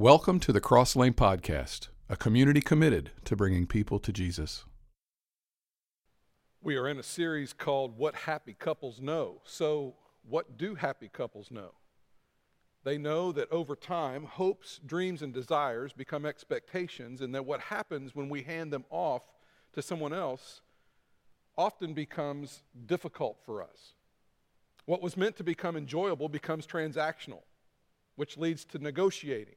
Welcome to the Cross Lane Podcast, a community committed to bringing people to Jesus. We are in a series called What Happy Couples Know. So, what do happy couples know? They know that over time, hopes, dreams, and desires become expectations, and that what happens when we hand them off to someone else often becomes difficult for us. What was meant to become enjoyable becomes transactional, which leads to negotiating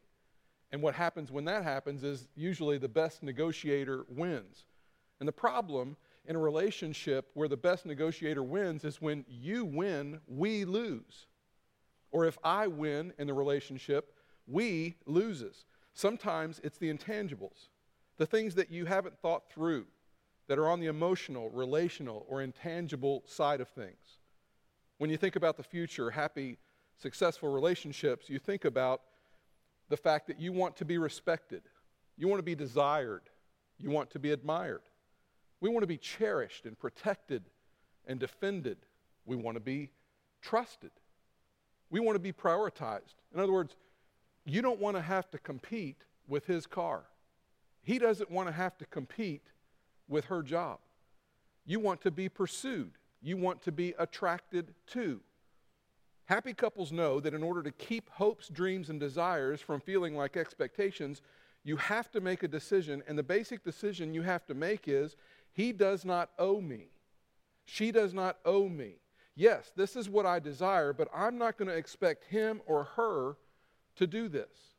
and what happens when that happens is usually the best negotiator wins. And the problem in a relationship where the best negotiator wins is when you win, we lose. Or if I win in the relationship, we loses. Sometimes it's the intangibles, the things that you haven't thought through, that are on the emotional, relational, or intangible side of things. When you think about the future, happy, successful relationships, you think about the fact that you want to be respected, you want to be desired, you want to be admired. We want to be cherished and protected and defended. We want to be trusted. We want to be prioritized. In other words, you don't want to have to compete with his car. He doesn't want to have to compete with her job. You want to be pursued. You want to be attracted to. Happy couples know that in order to keep hopes, dreams, and desires from feeling like expectations, you have to make a decision. And the basic decision you have to make is He does not owe me. She does not owe me. Yes, this is what I desire, but I'm not going to expect him or her to do this.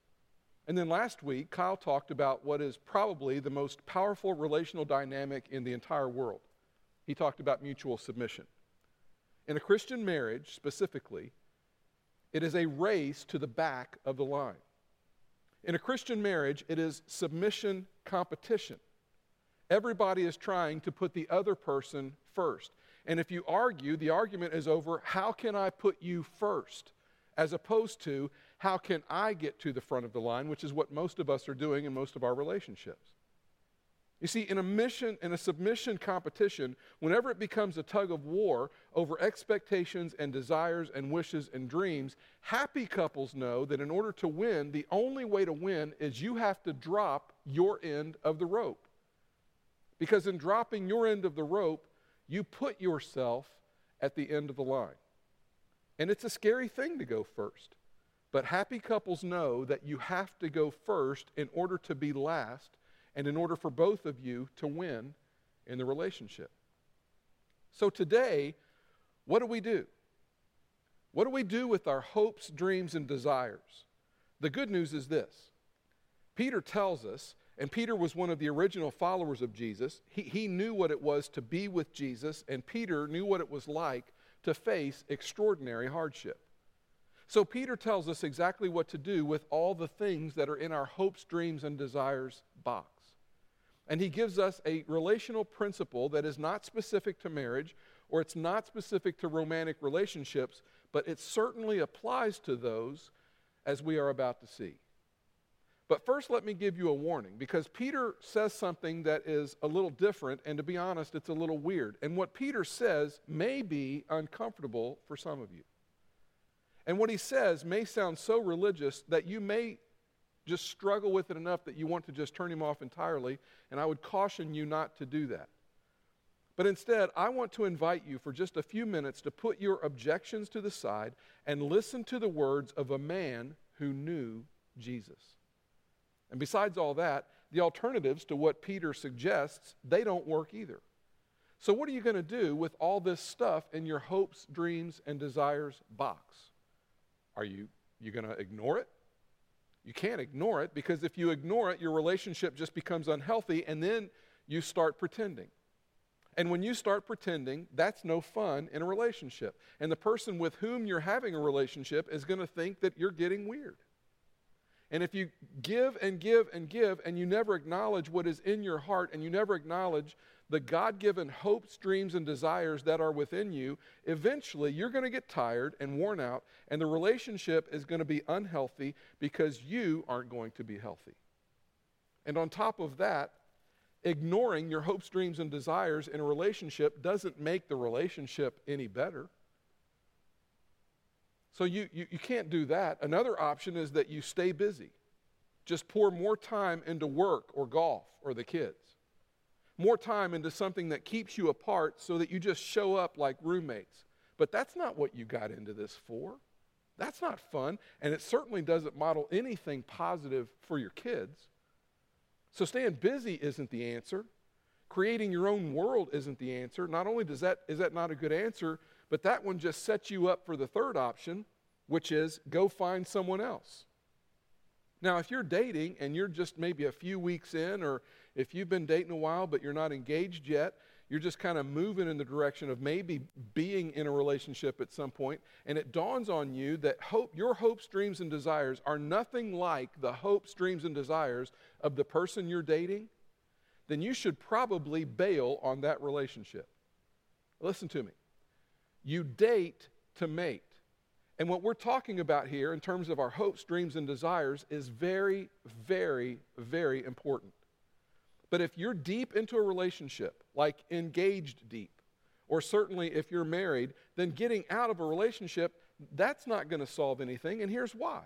And then last week, Kyle talked about what is probably the most powerful relational dynamic in the entire world. He talked about mutual submission. In a Christian marriage, specifically, it is a race to the back of the line. In a Christian marriage, it is submission competition. Everybody is trying to put the other person first. And if you argue, the argument is over how can I put you first, as opposed to how can I get to the front of the line, which is what most of us are doing in most of our relationships. You see, in a mission, in a submission competition, whenever it becomes a tug of war over expectations and desires and wishes and dreams, happy couples know that in order to win, the only way to win is you have to drop your end of the rope. Because in dropping your end of the rope, you put yourself at the end of the line. And it's a scary thing to go first. But happy couples know that you have to go first in order to be last and in order for both of you to win in the relationship. So today, what do we do? What do we do with our hopes, dreams, and desires? The good news is this Peter tells us, and Peter was one of the original followers of Jesus. He, he knew what it was to be with Jesus, and Peter knew what it was like to face extraordinary hardship. So, Peter tells us exactly what to do with all the things that are in our hopes, dreams, and desires box. And he gives us a relational principle that is not specific to marriage or it's not specific to romantic relationships, but it certainly applies to those as we are about to see. But first, let me give you a warning because Peter says something that is a little different, and to be honest, it's a little weird. And what Peter says may be uncomfortable for some of you. And what he says may sound so religious that you may just struggle with it enough that you want to just turn him off entirely, and I would caution you not to do that. But instead, I want to invite you for just a few minutes to put your objections to the side and listen to the words of a man who knew Jesus. And besides all that, the alternatives to what Peter suggests, they don't work either. So what are you going to do with all this stuff in your hopes, dreams, and desires box? Are you you going to ignore it? You can't ignore it because if you ignore it, your relationship just becomes unhealthy and then you start pretending. And when you start pretending, that's no fun in a relationship. And the person with whom you're having a relationship is going to think that you're getting weird. And if you give and give and give and you never acknowledge what is in your heart and you never acknowledge the God given hopes, dreams, and desires that are within you, eventually you're going to get tired and worn out, and the relationship is going to be unhealthy because you aren't going to be healthy. And on top of that, ignoring your hopes, dreams, and desires in a relationship doesn't make the relationship any better. So you, you, you can't do that. Another option is that you stay busy. just pour more time into work or golf or the kids, more time into something that keeps you apart so that you just show up like roommates. But that's not what you got into this for. That's not fun, and it certainly doesn't model anything positive for your kids. So, staying busy isn't the answer. Creating your own world isn't the answer. Not only does that, is that not a good answer, but that one just sets you up for the third option, which is go find someone else. Now, if you're dating and you're just maybe a few weeks in, or if you've been dating a while but you're not engaged yet, you're just kind of moving in the direction of maybe being in a relationship at some point, and it dawns on you that hope, your hopes, dreams, and desires are nothing like the hopes, dreams, and desires of the person you're dating, then you should probably bail on that relationship. Listen to me. You date to mate. And what we're talking about here in terms of our hopes, dreams, and desires is very, very, very important. But if you're deep into a relationship, like engaged deep, or certainly if you're married, then getting out of a relationship, that's not going to solve anything. And here's why.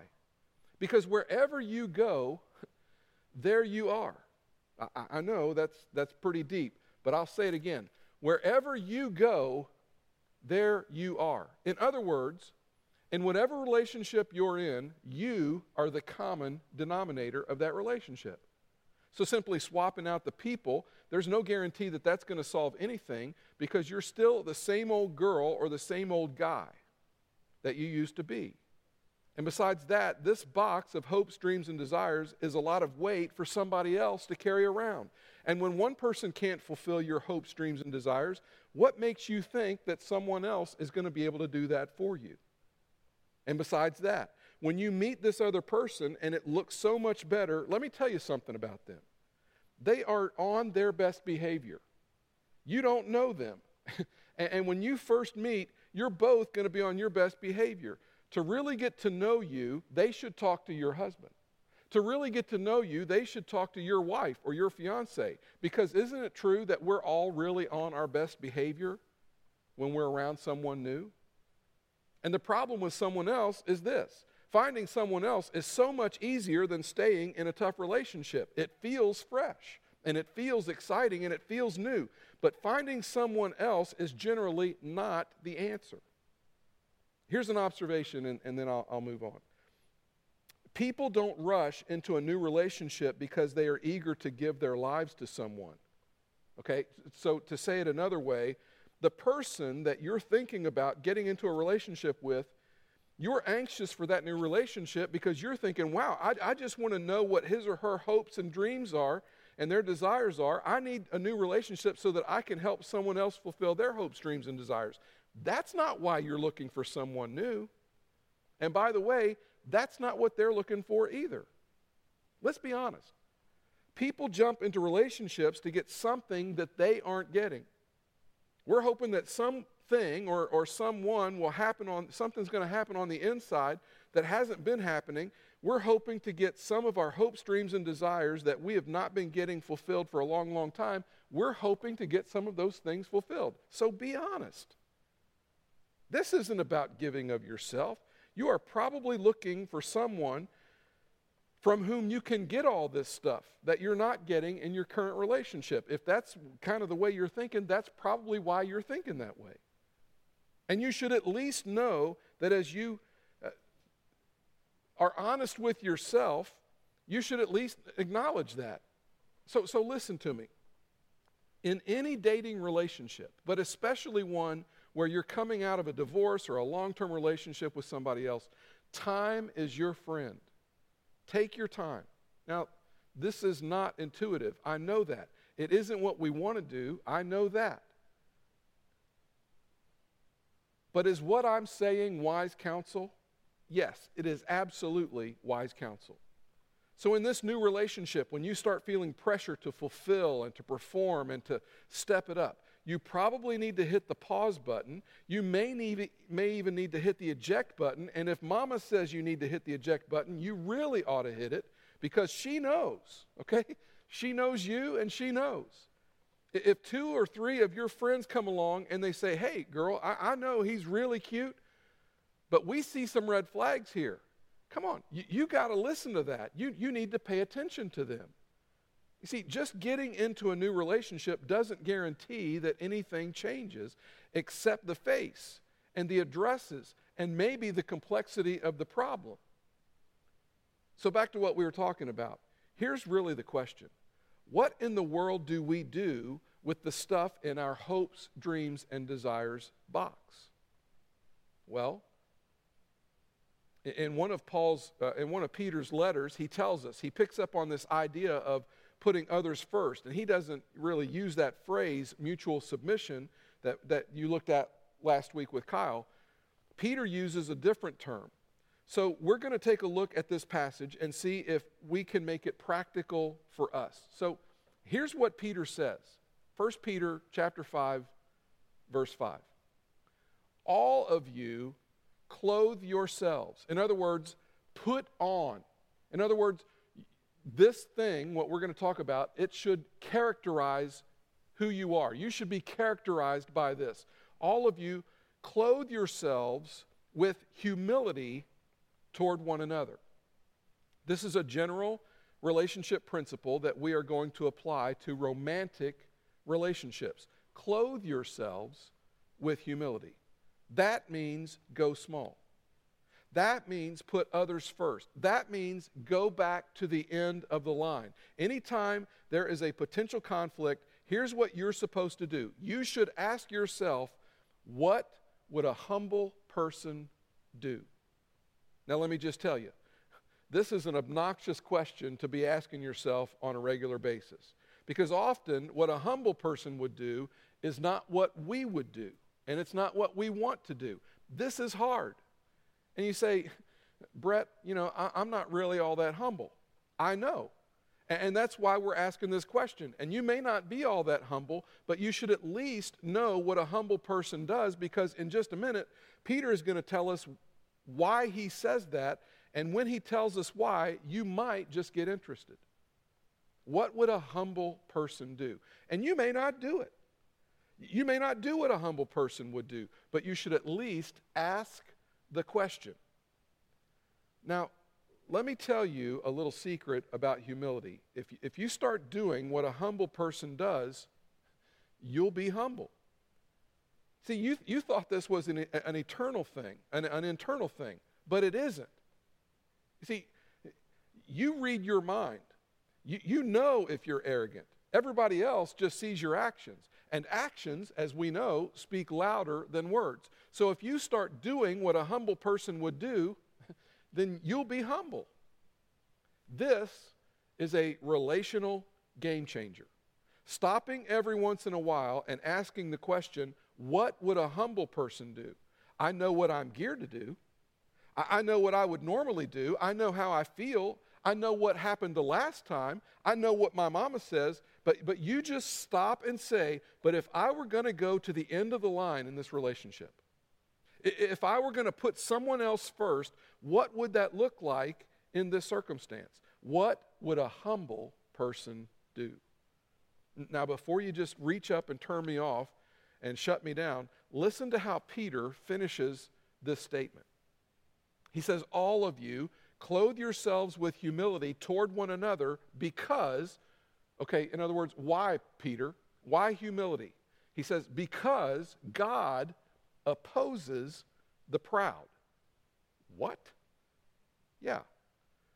Because wherever you go, there you are. I, I, know that's, that's pretty deep, but I'll say it again. Wherever you go, there you are. In other words, in whatever relationship you're in, you are the common denominator of that relationship. So simply swapping out the people, there's no guarantee that that's going to solve anything because you're still the same old girl or the same old guy that you used to be. And besides that, this box of hopes, dreams, and desires is a lot of weight for somebody else to carry around. And when one person can't fulfill your hopes, dreams, and desires, what makes you think that someone else is going to be able to do that for you? And besides that, when you meet this other person and it looks so much better, let me tell you something about them. They are on their best behavior. You don't know them. and, and when you first meet, you're both going to be on your best behavior. To really get to know you, they should talk to your husband. To really get to know you, they should talk to your wife or your fiance. Because isn't it true that we're all really on our best behavior when we're around someone new? And the problem with someone else is this finding someone else is so much easier than staying in a tough relationship. It feels fresh and it feels exciting and it feels new. But finding someone else is generally not the answer. Here's an observation, and, and then I'll, I'll move on. People don't rush into a new relationship because they are eager to give their lives to someone. Okay, so to say it another way, the person that you're thinking about getting into a relationship with, you're anxious for that new relationship because you're thinking, wow, I, I just want to know what his or her hopes and dreams are and their desires are. I need a new relationship so that I can help someone else fulfill their hopes, dreams, and desires. That's not why you're looking for someone new. And by the way, that's not what they're looking for either. Let's be honest. People jump into relationships to get something that they aren't getting. We're hoping that something or, or someone will happen on, something's going to happen on the inside that hasn't been happening. We're hoping to get some of our hopes, dreams, and desires that we have not been getting fulfilled for a long, long time. We're hoping to get some of those things fulfilled. So be honest. This isn't about giving of yourself. You are probably looking for someone from whom you can get all this stuff that you're not getting in your current relationship. If that's kind of the way you're thinking, that's probably why you're thinking that way. And you should at least know that as you uh, are honest with yourself, you should at least acknowledge that. So, so listen to me. In any dating relationship, but especially one where you're coming out of a divorce or a long term relationship with somebody else, time is your friend. Take your time. Now, this is not intuitive. I know that. It isn't what we want to do. I know that. But is what I'm saying wise counsel? Yes, it is absolutely wise counsel. So, in this new relationship, when you start feeling pressure to fulfill and to perform and to step it up, you probably need to hit the pause button. You may, need, may even need to hit the eject button. And if mama says you need to hit the eject button, you really ought to hit it because she knows, okay? She knows you and she knows. If two or three of your friends come along and they say, hey, girl, I, I know he's really cute, but we see some red flags here. Come on, you, you got to listen to that. You, you need to pay attention to them. You see, just getting into a new relationship doesn't guarantee that anything changes except the face and the addresses and maybe the complexity of the problem. So, back to what we were talking about. Here's really the question What in the world do we do with the stuff in our hopes, dreams, and desires box? Well, in one of Paul's, uh, in one of Peter's letters, he tells us, he picks up on this idea of putting others first. And he doesn't really use that phrase, mutual submission, that, that you looked at last week with Kyle. Peter uses a different term. So we're going to take a look at this passage and see if we can make it practical for us. So here's what Peter says. 1 Peter chapter 5 verse 5. All of you clothe yourselves. In other words, put on. In other words, this thing, what we're going to talk about, it should characterize who you are. You should be characterized by this. All of you clothe yourselves with humility toward one another. This is a general relationship principle that we are going to apply to romantic relationships. Clothe yourselves with humility. That means go small. That means put others first. That means go back to the end of the line. Anytime there is a potential conflict, here's what you're supposed to do. You should ask yourself, what would a humble person do? Now, let me just tell you, this is an obnoxious question to be asking yourself on a regular basis. Because often, what a humble person would do is not what we would do, and it's not what we want to do. This is hard. And you say, Brett, you know, I, am not really all that humble. I know. And, and that's why we're asking this question. And you may not be all that humble, but you should at least know what a humble person does because in just a minute, Peter is going to tell us why he says that. And when he tells us why, you might just get interested. What would a humble person do? And you may not do it. You may not do what a humble person would do, but you should at least ask the question. Now, let me tell you a little secret about humility. If, if you start doing what a humble person does, you'll be humble. See, you, you thought this was an, an eternal thing, an, an internal thing, but it isn't. You see, you read your mind. You, you know if you're arrogant. Everybody else just sees your actions. And actions, as we know, speak louder than words. So if you start doing what a humble person would do, then you'll be humble. This is a relational game changer. Stopping every once in a while and asking the question, what would a humble person do? I know what I'm geared to do. I, I know what I would normally do. I know how I feel. I know what happened the last time. I know what my mama says. But, but you just stop and say, but if I were going to go to the end of the line in this relationship, if I were going to put someone else first, what would that look like in this circumstance? What would a humble person do? Now, before you just reach up and turn me off, and shut me down, listen to how Peter finishes this statement. He says, All of you, clothe yourselves with humility toward one another because, okay, in other words, why, Peter? Why humility? He says, Because God opposes the proud. What? Yeah.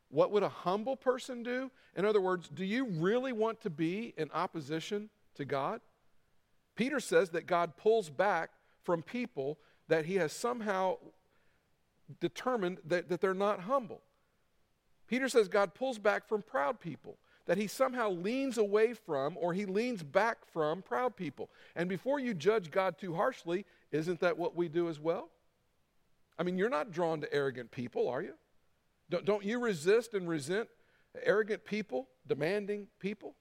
What would a humble person do? In other words, do you really want to be in opposition to God? Peter says that God pulls back from people that he has somehow determined that, that they're not humble. Peter says God pulls back from proud people, that he somehow leans away from or he leans back from proud people. And before you judge God too harshly, isn't that what we do as well? I mean, you're not drawn to arrogant people, are you? Don't, you resist and resent arrogant people, demanding people?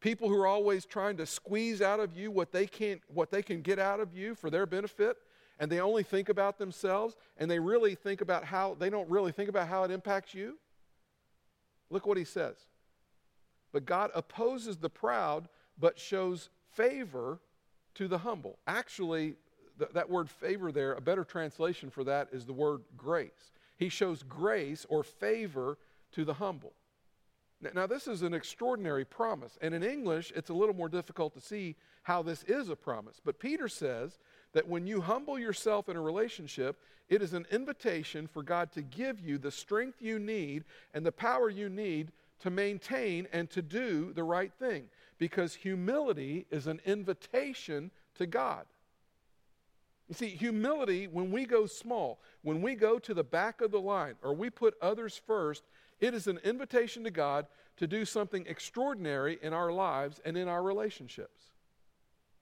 People who are always trying to squeeze out of you what they can't what they can get out of you for their benefit and they only think about themselves and they really think about how they don't really think about how it impacts you. Look what he says. But God opposes the proud but shows favor to the humble. Actually, th- that word favor there, a better translation for that is the word grace. He shows grace or favor to the humble. Now, this is an extraordinary promise. And in English, it's a little more difficult to see how this is a promise. But Peter says that when you humble yourself in a relationship, it is an invitation for God to give you the strength you need and the power you need to maintain and to do the right thing. Because humility is an invitation to God. You see, humility, when we go small, when we go to the back of the line, or we put others first, it is an invitation to God to do something extraordinary in our lives and in our relationships.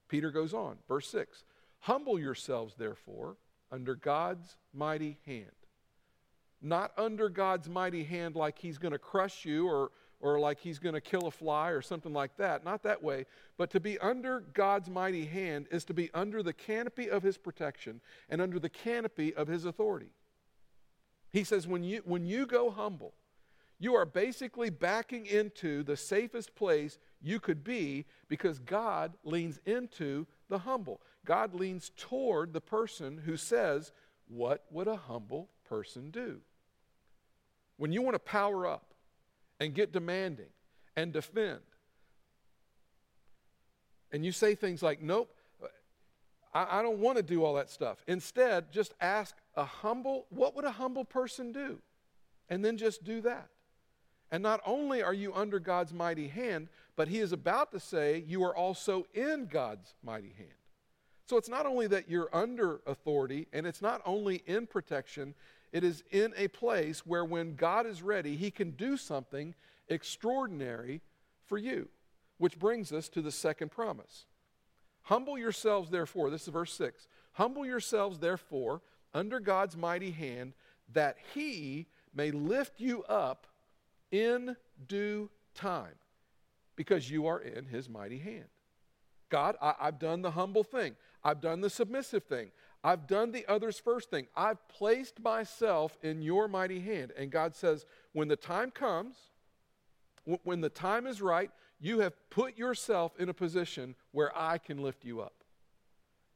Peter goes on, verse 6 Humble yourselves, therefore, under God's mighty hand. Not under God's mighty hand like he's going to crush you or, or like he's going to kill a fly or something like that. Not that way. But to be under God's mighty hand is to be under the canopy of his protection and under the canopy of his authority. He says, when you, when you go humble, you are basically backing into the safest place you could be because God leans into the humble. God leans toward the person who says, What would a humble person do? When you want to power up and get demanding and defend, and you say things like, Nope, I, I don't want to do all that stuff. Instead, just ask a humble, what would a humble person do? And then just do that. And not only are you under God's mighty hand, but he is about to say you are also in God's mighty hand. So it's not only that you're under authority, and it's not only in protection, it is in a place where when God is ready, he can do something extraordinary for you. Which brings us to the second promise. Humble yourselves, therefore, this is verse 6. Humble yourselves, therefore, under God's mighty hand, that he may lift you up in due time because you are in his mighty hand. God, I, have done the humble thing. I've done the submissive thing. I've done the others first thing. I've placed myself in your mighty hand. And God says, when the time comes, when the time is right, you have put yourself in a position where I can lift you up.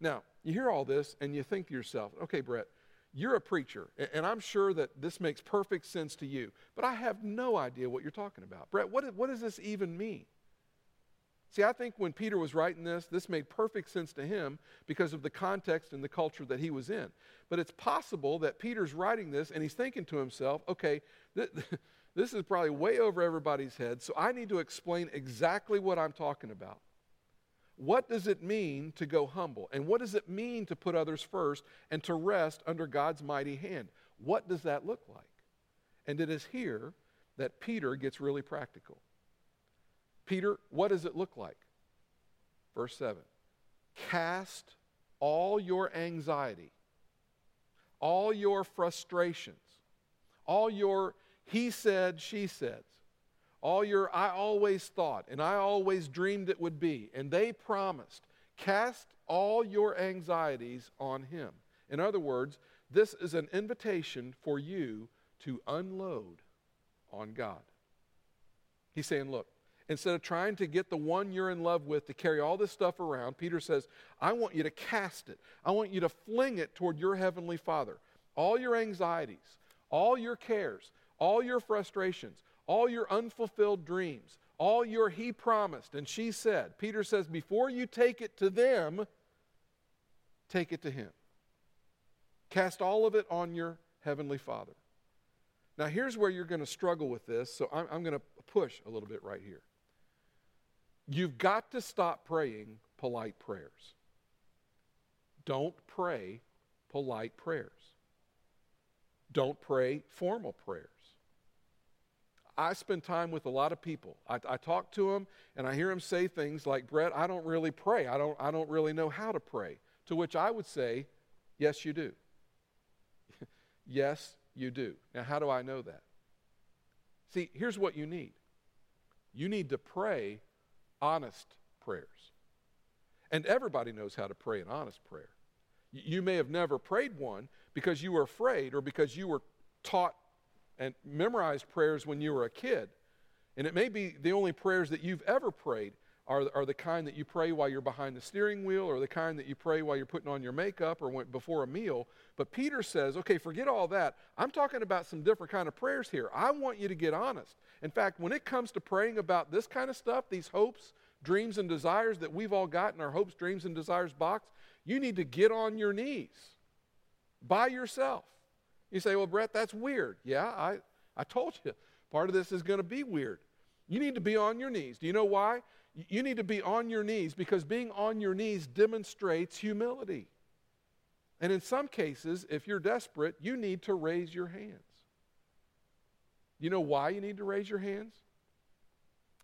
Now, you hear all this and you think to yourself, okay, Brett, you're a preacher, and I'm sure that this makes perfect sense to you, but I have no idea what you're talking about. Brett, what, what does this even mean? See, I think when Peter was writing this, this made perfect sense to him because of the context and the culture that he was in. But it's possible that Peter's writing this and he's thinking to himself, okay, th- this is probably way over everybody's head, so I need to explain exactly what I'm talking about. What does it mean to go humble? And what does it mean to put others first and to rest under God's mighty hand? What does that look like? And it is here that Peter gets really practical. Peter, what does it look like? Verse 7 Cast all your anxiety, all your frustrations, all your he said, she said, all your I always thought and I always dreamed it would be. And they promised, cast all your anxieties on him. In other words, this is an invitation for you to unload on God. He's saying, look, instead of trying to get the one you're in love with to carry all this stuff around, Peter says, I want you to cast it. I want you to fling it toward your heavenly Father. All your anxieties, all your cares, all your frustrations, all your unfulfilled dreams, all your he promised and she said. Peter says, before you take it to them, take it to him. Cast all of it on your heavenly Father. Now, here's where you're going to struggle with this, so I'm, I'm going to push a little bit right here. You've got to stop praying polite prayers. Don't pray polite prayers. Don't pray formal prayers. I spend time with a lot of people. I, I, talk to them and I hear them say things like, Brett, I don't really pray. I don't, I don't really know how to pray. To which I would say, Yes, you do. yes, you do. Now, how do I know that? See, here's what you need you need to pray honest prayers. And everybody knows how to pray an honest prayer. You may have never prayed one because you were afraid or because you were taught and memorized prayers when you were a kid. And it may be the only prayers that you've ever prayed are, are the kind that you pray while you're behind the steering wheel or the kind that you pray while you're putting on your makeup or before a meal. But Peter says, okay, forget all that. I'm talking about some different kind of prayers here. I want you to get honest. In fact, when it comes to praying about this kind of stuff, these hopes, dreams, and desires that we've all got in our hopes, dreams, and desires box, you need to get on your knees by yourself. You say, well, Brett, that's weird. Yeah, I, I told you. Part of this is going to be weird. You need to be on your knees. Do you know why? You need to be on your knees because being on your knees demonstrates humility. And in some cases, if you're desperate, you need to raise your hands. You know why you need to raise your hands?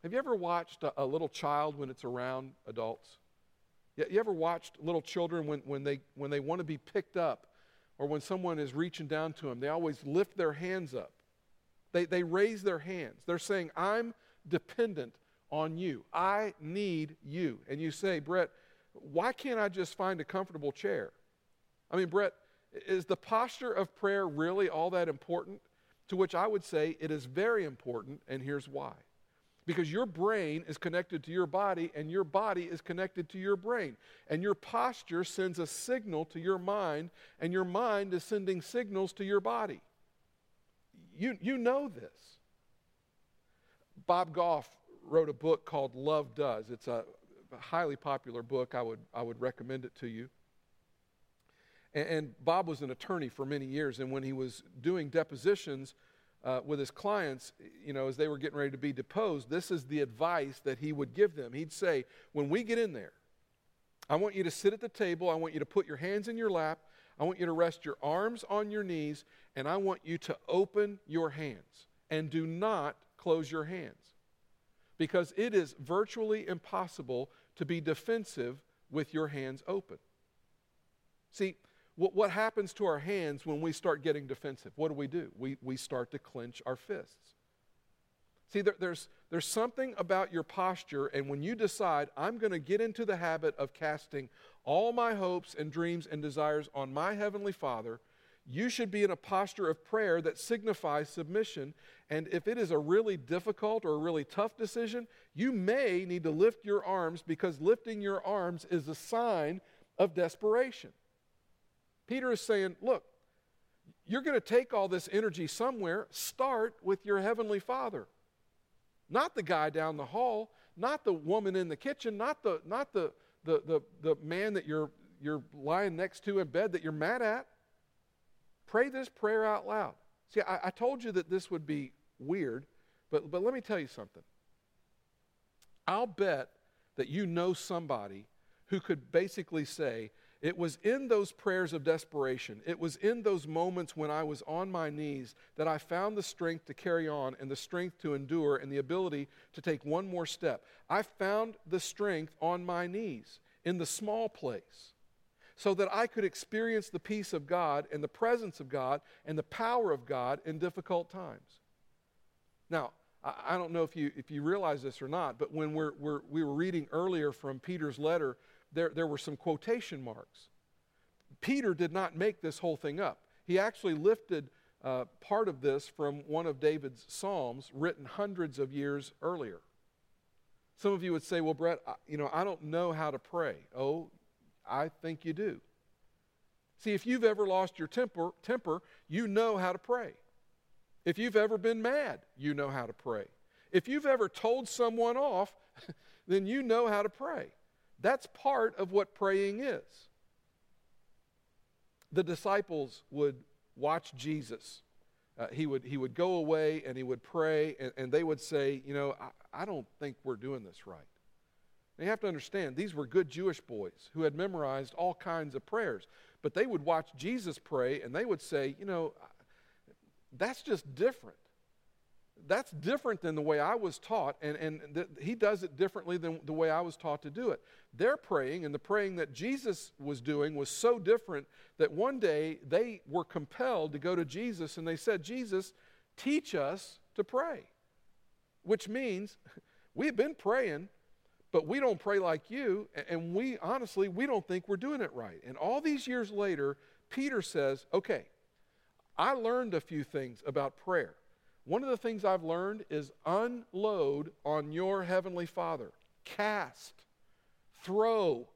Have you ever watched a, a little child when it's around adults? You, you ever watched little children when, when, they, when they want to be picked up or when someone is reaching down to them? They always lift their hands up. They, they raise their hands. They're saying, I'm dependent on you. I need you. And you say, Brett, why can't I just find a comfortable chair? I mean, Brett, is the posture of prayer really all that important? To which I would say it is very important, and here's why. Because your brain is connected to your body, and your body is connected to your brain. And your posture sends a signal to your mind, and your mind is sending signals to your body. You, you know this. Bob Goff wrote a book called Love Does. It's a highly popular book. I would, I would recommend it to you. And, and Bob was an attorney for many years, and when he was doing depositions uh, with his clients, you know, as they were getting ready to be deposed, this is the advice that he would give them. He'd say, When we get in there, I want you to sit at the table, I want you to put your hands in your lap, I want you to rest your arms on your knees, and I want you to open your hands. And do not close your hands because it is virtually impossible to be defensive with your hands open. See, what, what happens to our hands when we start getting defensive? What do we do? We, we start to clench our fists. See, there, there's, there's something about your posture, and when you decide, I'm going to get into the habit of casting all my hopes and dreams and desires on my Heavenly Father, you should be in a posture of prayer that signifies submission. And if it is a really difficult or a really tough decision, you may need to lift your arms because lifting your arms is a sign of desperation. Peter is saying, Look, you're going to take all this energy somewhere. Start with your Heavenly Father. Not the guy down the hall, not the woman in the kitchen, not the, not the, the, the, the man that you're, you're lying next to in bed that you're mad at. Pray this prayer out loud. See, I, I told you that this would be weird, but, but let me tell you something. I'll bet that you know somebody who could basically say, it was in those prayers of desperation, it was in those moments when I was on my knees that I found the strength to carry on and the strength to endure and the ability to take one more step. I found the strength on my knees in the small place so that I could experience the peace of God and the presence of God and the power of God in difficult times. Now, I don't know if you, if you realize this or not, but when we're, we're, we were reading earlier from Peter's letter, there, there were some quotation marks. Peter did not make this whole thing up. He actually lifted uh, part of this from one of David's Psalms written hundreds of years earlier. Some of you would say, well, Brett, you know, I don't know how to pray. Oh, I think you do. See, if you've ever lost your temper, temper, you know how to pray. If you've ever been mad, you know how to pray. If you've ever told someone off, then you know how to pray. That's part of what praying is. The disciples would watch Jesus. Uh, he, would, he would go away and he would pray, and, and they would say, You know, I, I don't think we're doing this right. Now you have to understand, these were good Jewish boys who had memorized all kinds of prayers. But they would watch Jesus pray and they would say, you know, that's just different. That's different than the way I was taught, and, and th- he does it differently than the way I was taught to do it. Their praying and the praying that Jesus was doing was so different that one day they were compelled to go to Jesus and they said, Jesus, teach us to pray. Which means we've been praying but we don't pray like you, and we honestly, we don't think we're doing it right. And all these years later, Peter says, okay, I learned a few things about prayer. One of the things I've learned is unload on your Heavenly Father. cast, throw,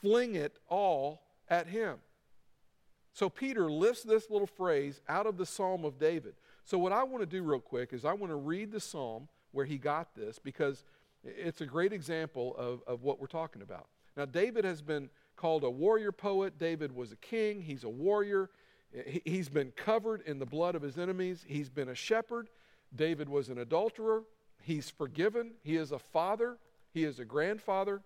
fling it all at him. So Peter lifts this little phrase out of the Psalm of David. So, what I want to do real quick is I want to read the Psalm where he got this because it's a great example of, of what we're talking about. Now, David has been called a warrior poet. David was a king, he's a warrior. He's been covered in the blood of his enemies. He's been a shepherd. David was an adulterer. He's forgiven. He is a father. He is a grandfather.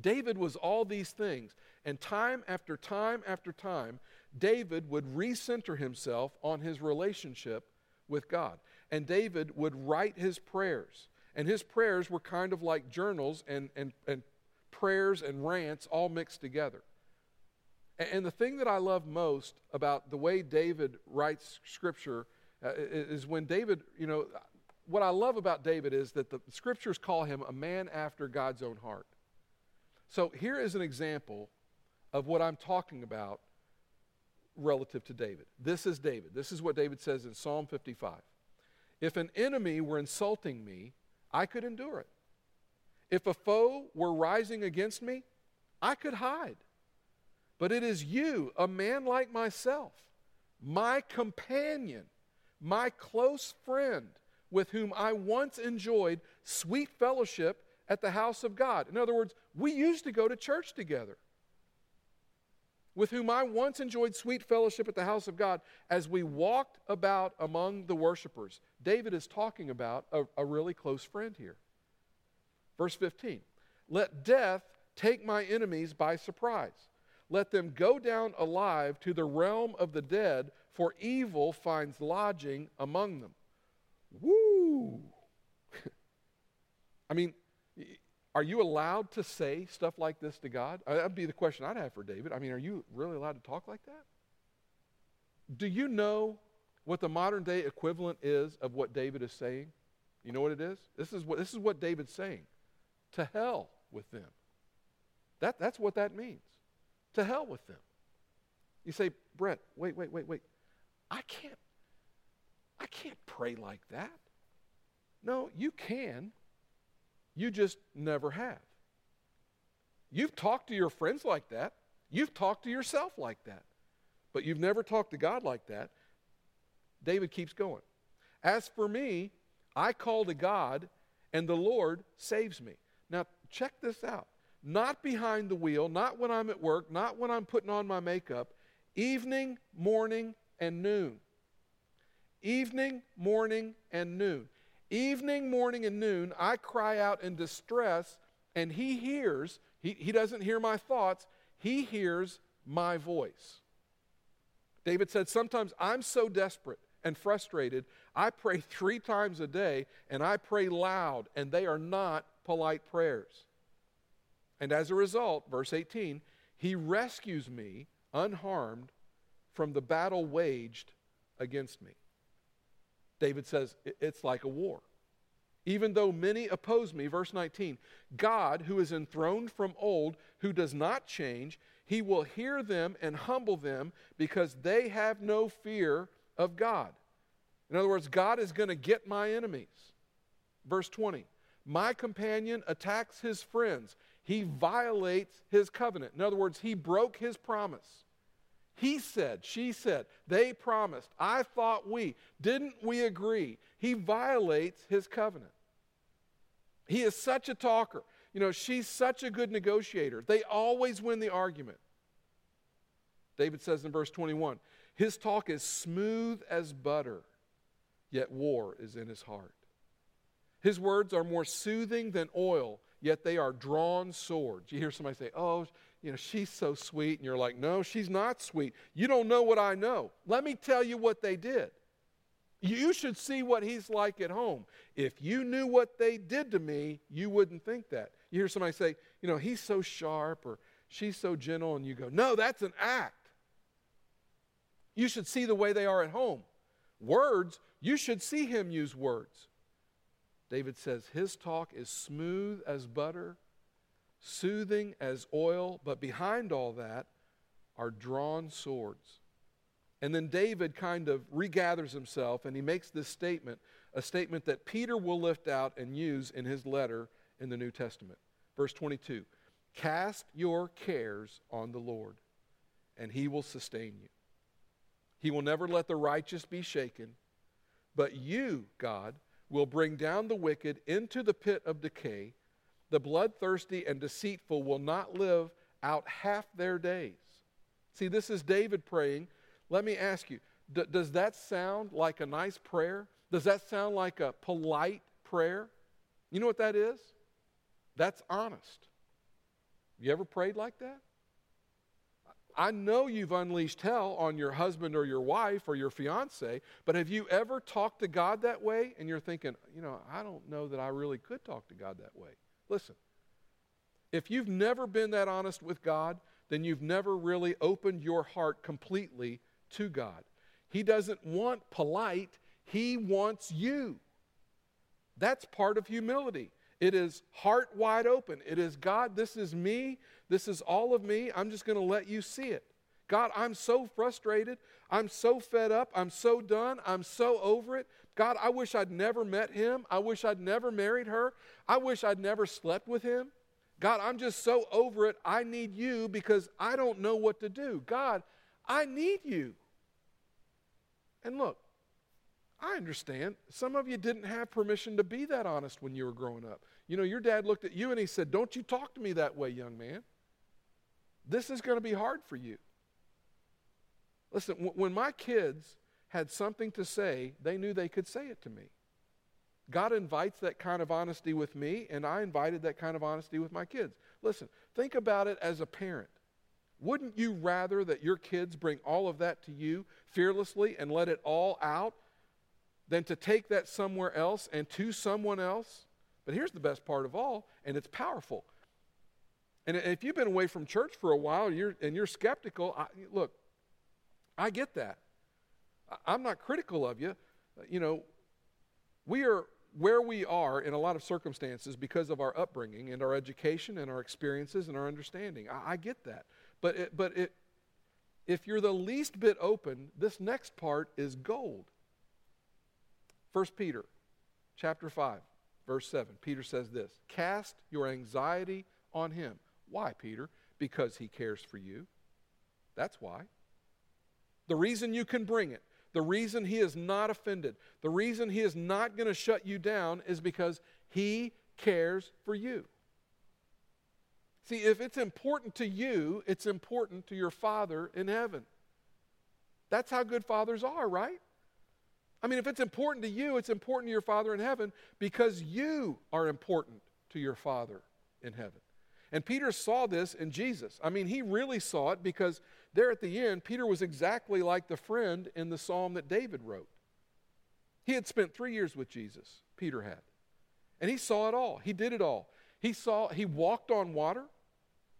David was all these things. And time after time after time, David would recenter himself on his relationship with God. And David would write his prayers. And his prayers were kind of like journals and, and, and prayers and rants all mixed together. And the thing that I love most about the way David writes scripture uh, is when David, you know, what I love about David is that the scriptures call him a man after God's own heart. So here is an example of what I'm talking about relative to David. This is David. This is what David says in Psalm 55. If an enemy were insulting me, I could endure it. If a foe were rising against me, I could hide. But it is you, a man like myself, my companion, my close friend, with whom I once enjoyed sweet fellowship at the house of God. In other words, we used to go to church together. With whom I once enjoyed sweet fellowship at the house of God as we walked about among the worshipers. David is talking about a, a really close friend here. Verse 15 Let death take my enemies by surprise let them go down alive to the realm of the dead, for evil finds lodging among them. Woo! I mean, are you allowed to say stuff like this to God? That'd be the question I'd have for David. I mean, are you really allowed to talk like that? Do you know what the modern day equivalent is of what David is saying? You know what it is? This is what, this is what David's saying. To hell with them. That, that's what that means. To hell with them. You say, Brett, wait, wait, wait, wait. I can't, I can't pray like that. No, you can. You just never have. You've talked to your friends like that. You've talked to yourself like that. But you've never talked to God like that. David keeps going. As for me, I call to God, and the Lord saves me. Now, check this out not behind the wheel, not when I'm at work, not when I'm putting on my makeup, evening, morning, and noon. Evening, morning, and noon. Evening, morning, and noon, I cry out in distress, and he hears, he, he doesn't hear my thoughts, he hears my voice. David said, Sometimes I'm so desperate and frustrated, I pray three times a day, and I pray loud, and they are not polite prayers. And as a result, verse 18, he rescues me unharmed from the battle waged against me. David says it's like a war. Even though many oppose me, verse 19, God, who is enthroned from old, who does not change, he will hear them and humble them because they have no fear of God. In other words, God is going to get my enemies. Verse 20, my companion attacks his friends he violates his covenant. In other words, he broke his promise. He said, she said, they promised, I thought we. Didn't we agree? He violates his covenant. He is such a talker. You know, she's such a good negotiator. They always win the argument. David says in verse 21 His talk is smooth as butter, yet war is in his heart. His words are more soothing than oil yet they are drawn swords. You hear somebody say, Oh, you know, she's so sweet. And you're like, No, she's not sweet. You don't know what I know. Let me tell you what they did. You should see what he's like at home. If you knew what they did to me, you wouldn't think that. You hear somebody say, You know, he's so sharp or she's so gentle, and you go, No, that's an act. You should see the way they are at home. Words, you should see him use words. David says, His talk is smooth as butter, soothing as oil, but behind all that are drawn swords. And then David kind of regathers himself and he makes this statement, a statement that Peter will lift out and use in his letter in the New Testament. Verse 22 Cast your cares on the Lord, and he will sustain you. He will never let the righteous be shaken, but you, God, will bring down the wicked into the pit of decay. The bloodthirsty and deceitful will not live out half their days. See, this is David praying. Let me ask you d- does that sound like a nice prayer? Does that sound like a polite prayer? You know what that is? That's honest. You ever prayed like that? I know you've unleashed hell on your husband or your wife or your fiance, but have you ever talked to God that way and you're thinking, you know, I don't know that I really could talk to God that way? Listen, if you've never been that honest with God, then you've never really opened your heart completely to God. He doesn't want polite, He wants you. That's part of humility. It is heart wide open. It is God, this is me. This is all of me. I'm just going to let you see it. God, I'm so frustrated. I'm so fed up. I'm so done. I'm so over it. God, I wish I'd never met him. I wish I'd never married her. I wish I'd never slept with him. God, I'm just so over it. I need you because I don't know what to do. God, I need you. And look, I understand. Some of you didn't have permission to be that honest when you were growing up. You know, your dad looked at you and he said, Don't you talk to me that way, young man. This is going to be hard for you. Listen, when my kids had something to say, they knew they could say it to me. God invites that kind of honesty with me, and I invited that kind of honesty with my kids. Listen, think about it as a parent. Wouldn't you rather that your kids bring all of that to you fearlessly and let it all out than to take that somewhere else and to someone else. But here's the best part of all, and it's powerful. And if you've been away from church for a while and you're, and you're skeptical, I, look, I get that. I'm not critical of you. You know, we are where we are in a lot of circumstances because of our upbringing and our education and our experiences and our understanding. I, I get that. But, it, but it, if you're the least bit open, this next part is gold. 1 Peter chapter 5, verse 7. Peter says this Cast your anxiety on him. Why, Peter? Because he cares for you. That's why. The reason you can bring it, the reason he is not offended, the reason he is not going to shut you down is because he cares for you. See, if it's important to you, it's important to your Father in heaven. That's how good fathers are, right? I mean, if it's important to you, it's important to your Father in heaven because you are important to your Father in heaven. And Peter saw this in Jesus. I mean, he really saw it because there at the end, Peter was exactly like the friend in the psalm that David wrote. He had spent three years with Jesus, Peter had. And he saw it all. He did it all. He saw, he walked on water.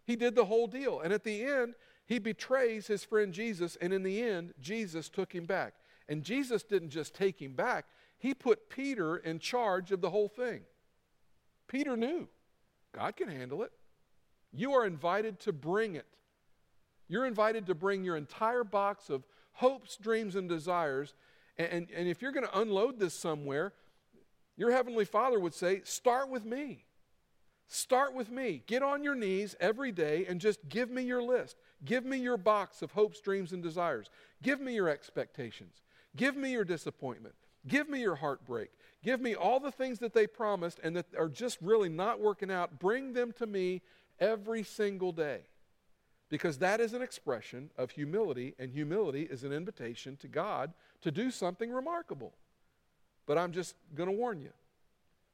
He did the whole deal. And at the end, he betrays his friend Jesus. And in the end, Jesus took him back. And Jesus didn't just take him back, he put Peter in charge of the whole thing. Peter knew God can handle it. You are invited to bring it. You're invited to bring your entire box of hopes, dreams, and desires. And, and, and if you're going to unload this somewhere, your Heavenly Father would say, Start with me. Start with me. Get on your knees every day and just give me your list. Give me your box of hopes, dreams, and desires. Give me your expectations. Give me your disappointment. Give me your heartbreak. Give me all the things that they promised and that are just really not working out. Bring them to me every single day. Because that is an expression of humility, and humility is an invitation to God to do something remarkable. But I'm just going to warn you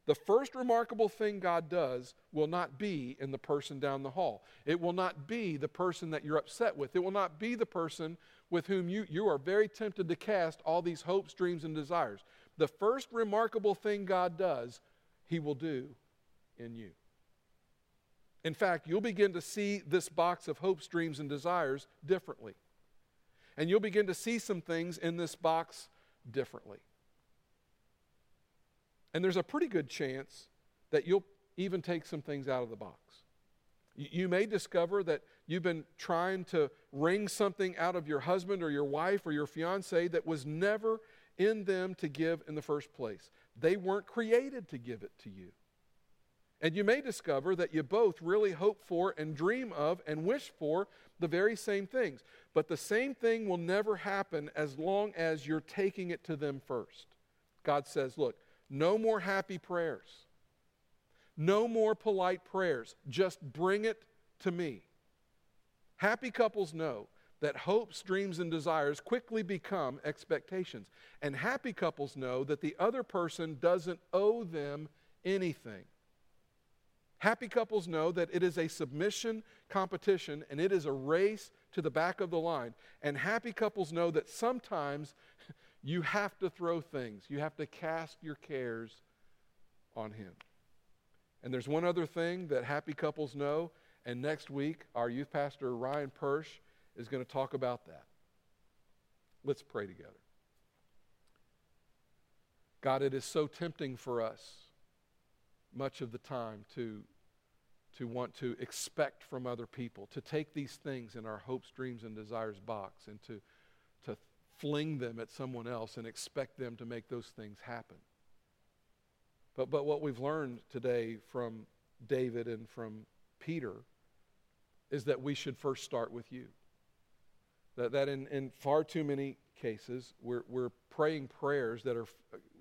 the first remarkable thing God does will not be in the person down the hall. It will not be the person that you're upset with. It will not be the person with whom you, you are very tempted to cast all these hopes, dreams, and desires. The first remarkable thing God does, He will do in you. In fact, you'll begin to see this box of hopes, dreams, and desires differently. And you'll begin to see some things in this box differently. And there's a pretty good chance that you'll even take some things out of the box. You may discover that you've been trying to wring something out of your husband or your wife or your fiance that was never in them to give in the first place. They weren't created to give it to you. And you may discover that you both really hope for and dream of and wish for the very same things. But the same thing will never happen as long as you're taking it to them first. God says, look, no more happy prayers, no more polite prayers. Just bring it to me. Happy couples know that hopes, dreams, and desires quickly become expectations. And happy couples know that the other person doesn't owe them anything. Happy couples know that it is a submission competition and it is a race to the back of the line. And happy couples know that sometimes you have to throw things, you have to cast your cares on Him. And there's one other thing that happy couples know, and next week our youth pastor Ryan Persh is going to talk about that. Let's pray together. God, it is so tempting for us much of the time to to want to expect from other people, to take these things in our hopes, dreams, and desires box and to, to fling them at someone else and expect them to make those things happen. But, but what we've learned today from David and from Peter is that we should first start with you. That, that in, in far too many cases, we're, we're praying prayers that are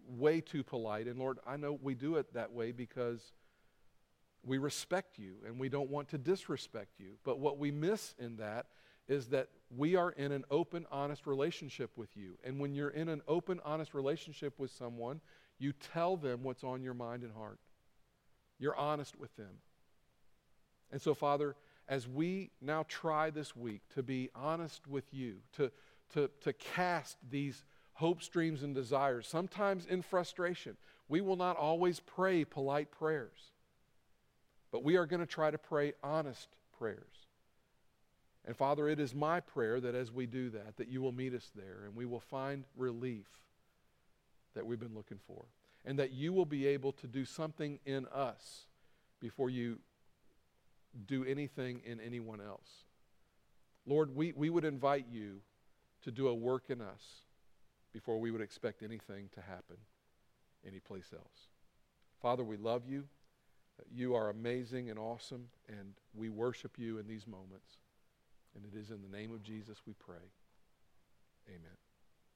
way too polite. And Lord, I know we do it that way because we respect you and we don't want to disrespect you. But what we miss in that is that we are in an open, honest relationship with you. And when you're in an open, honest relationship with someone, you tell them what's on your mind and heart. You're honest with them. And so, Father, as we now try this week to be honest with you, to, to, to cast these hopes, dreams, and desires, sometimes in frustration, we will not always pray polite prayers. But we are going to try to pray honest prayers. And Father, it is my prayer that as we do that, that you will meet us there and we will find relief that we've been looking for. And that you will be able to do something in us before you do anything in anyone else. Lord, we, we would invite you to do a work in us before we would expect anything to happen anyplace else. Father, we love you. You are amazing and awesome, and we worship you in these moments. And it is in the name of Jesus we pray. Amen.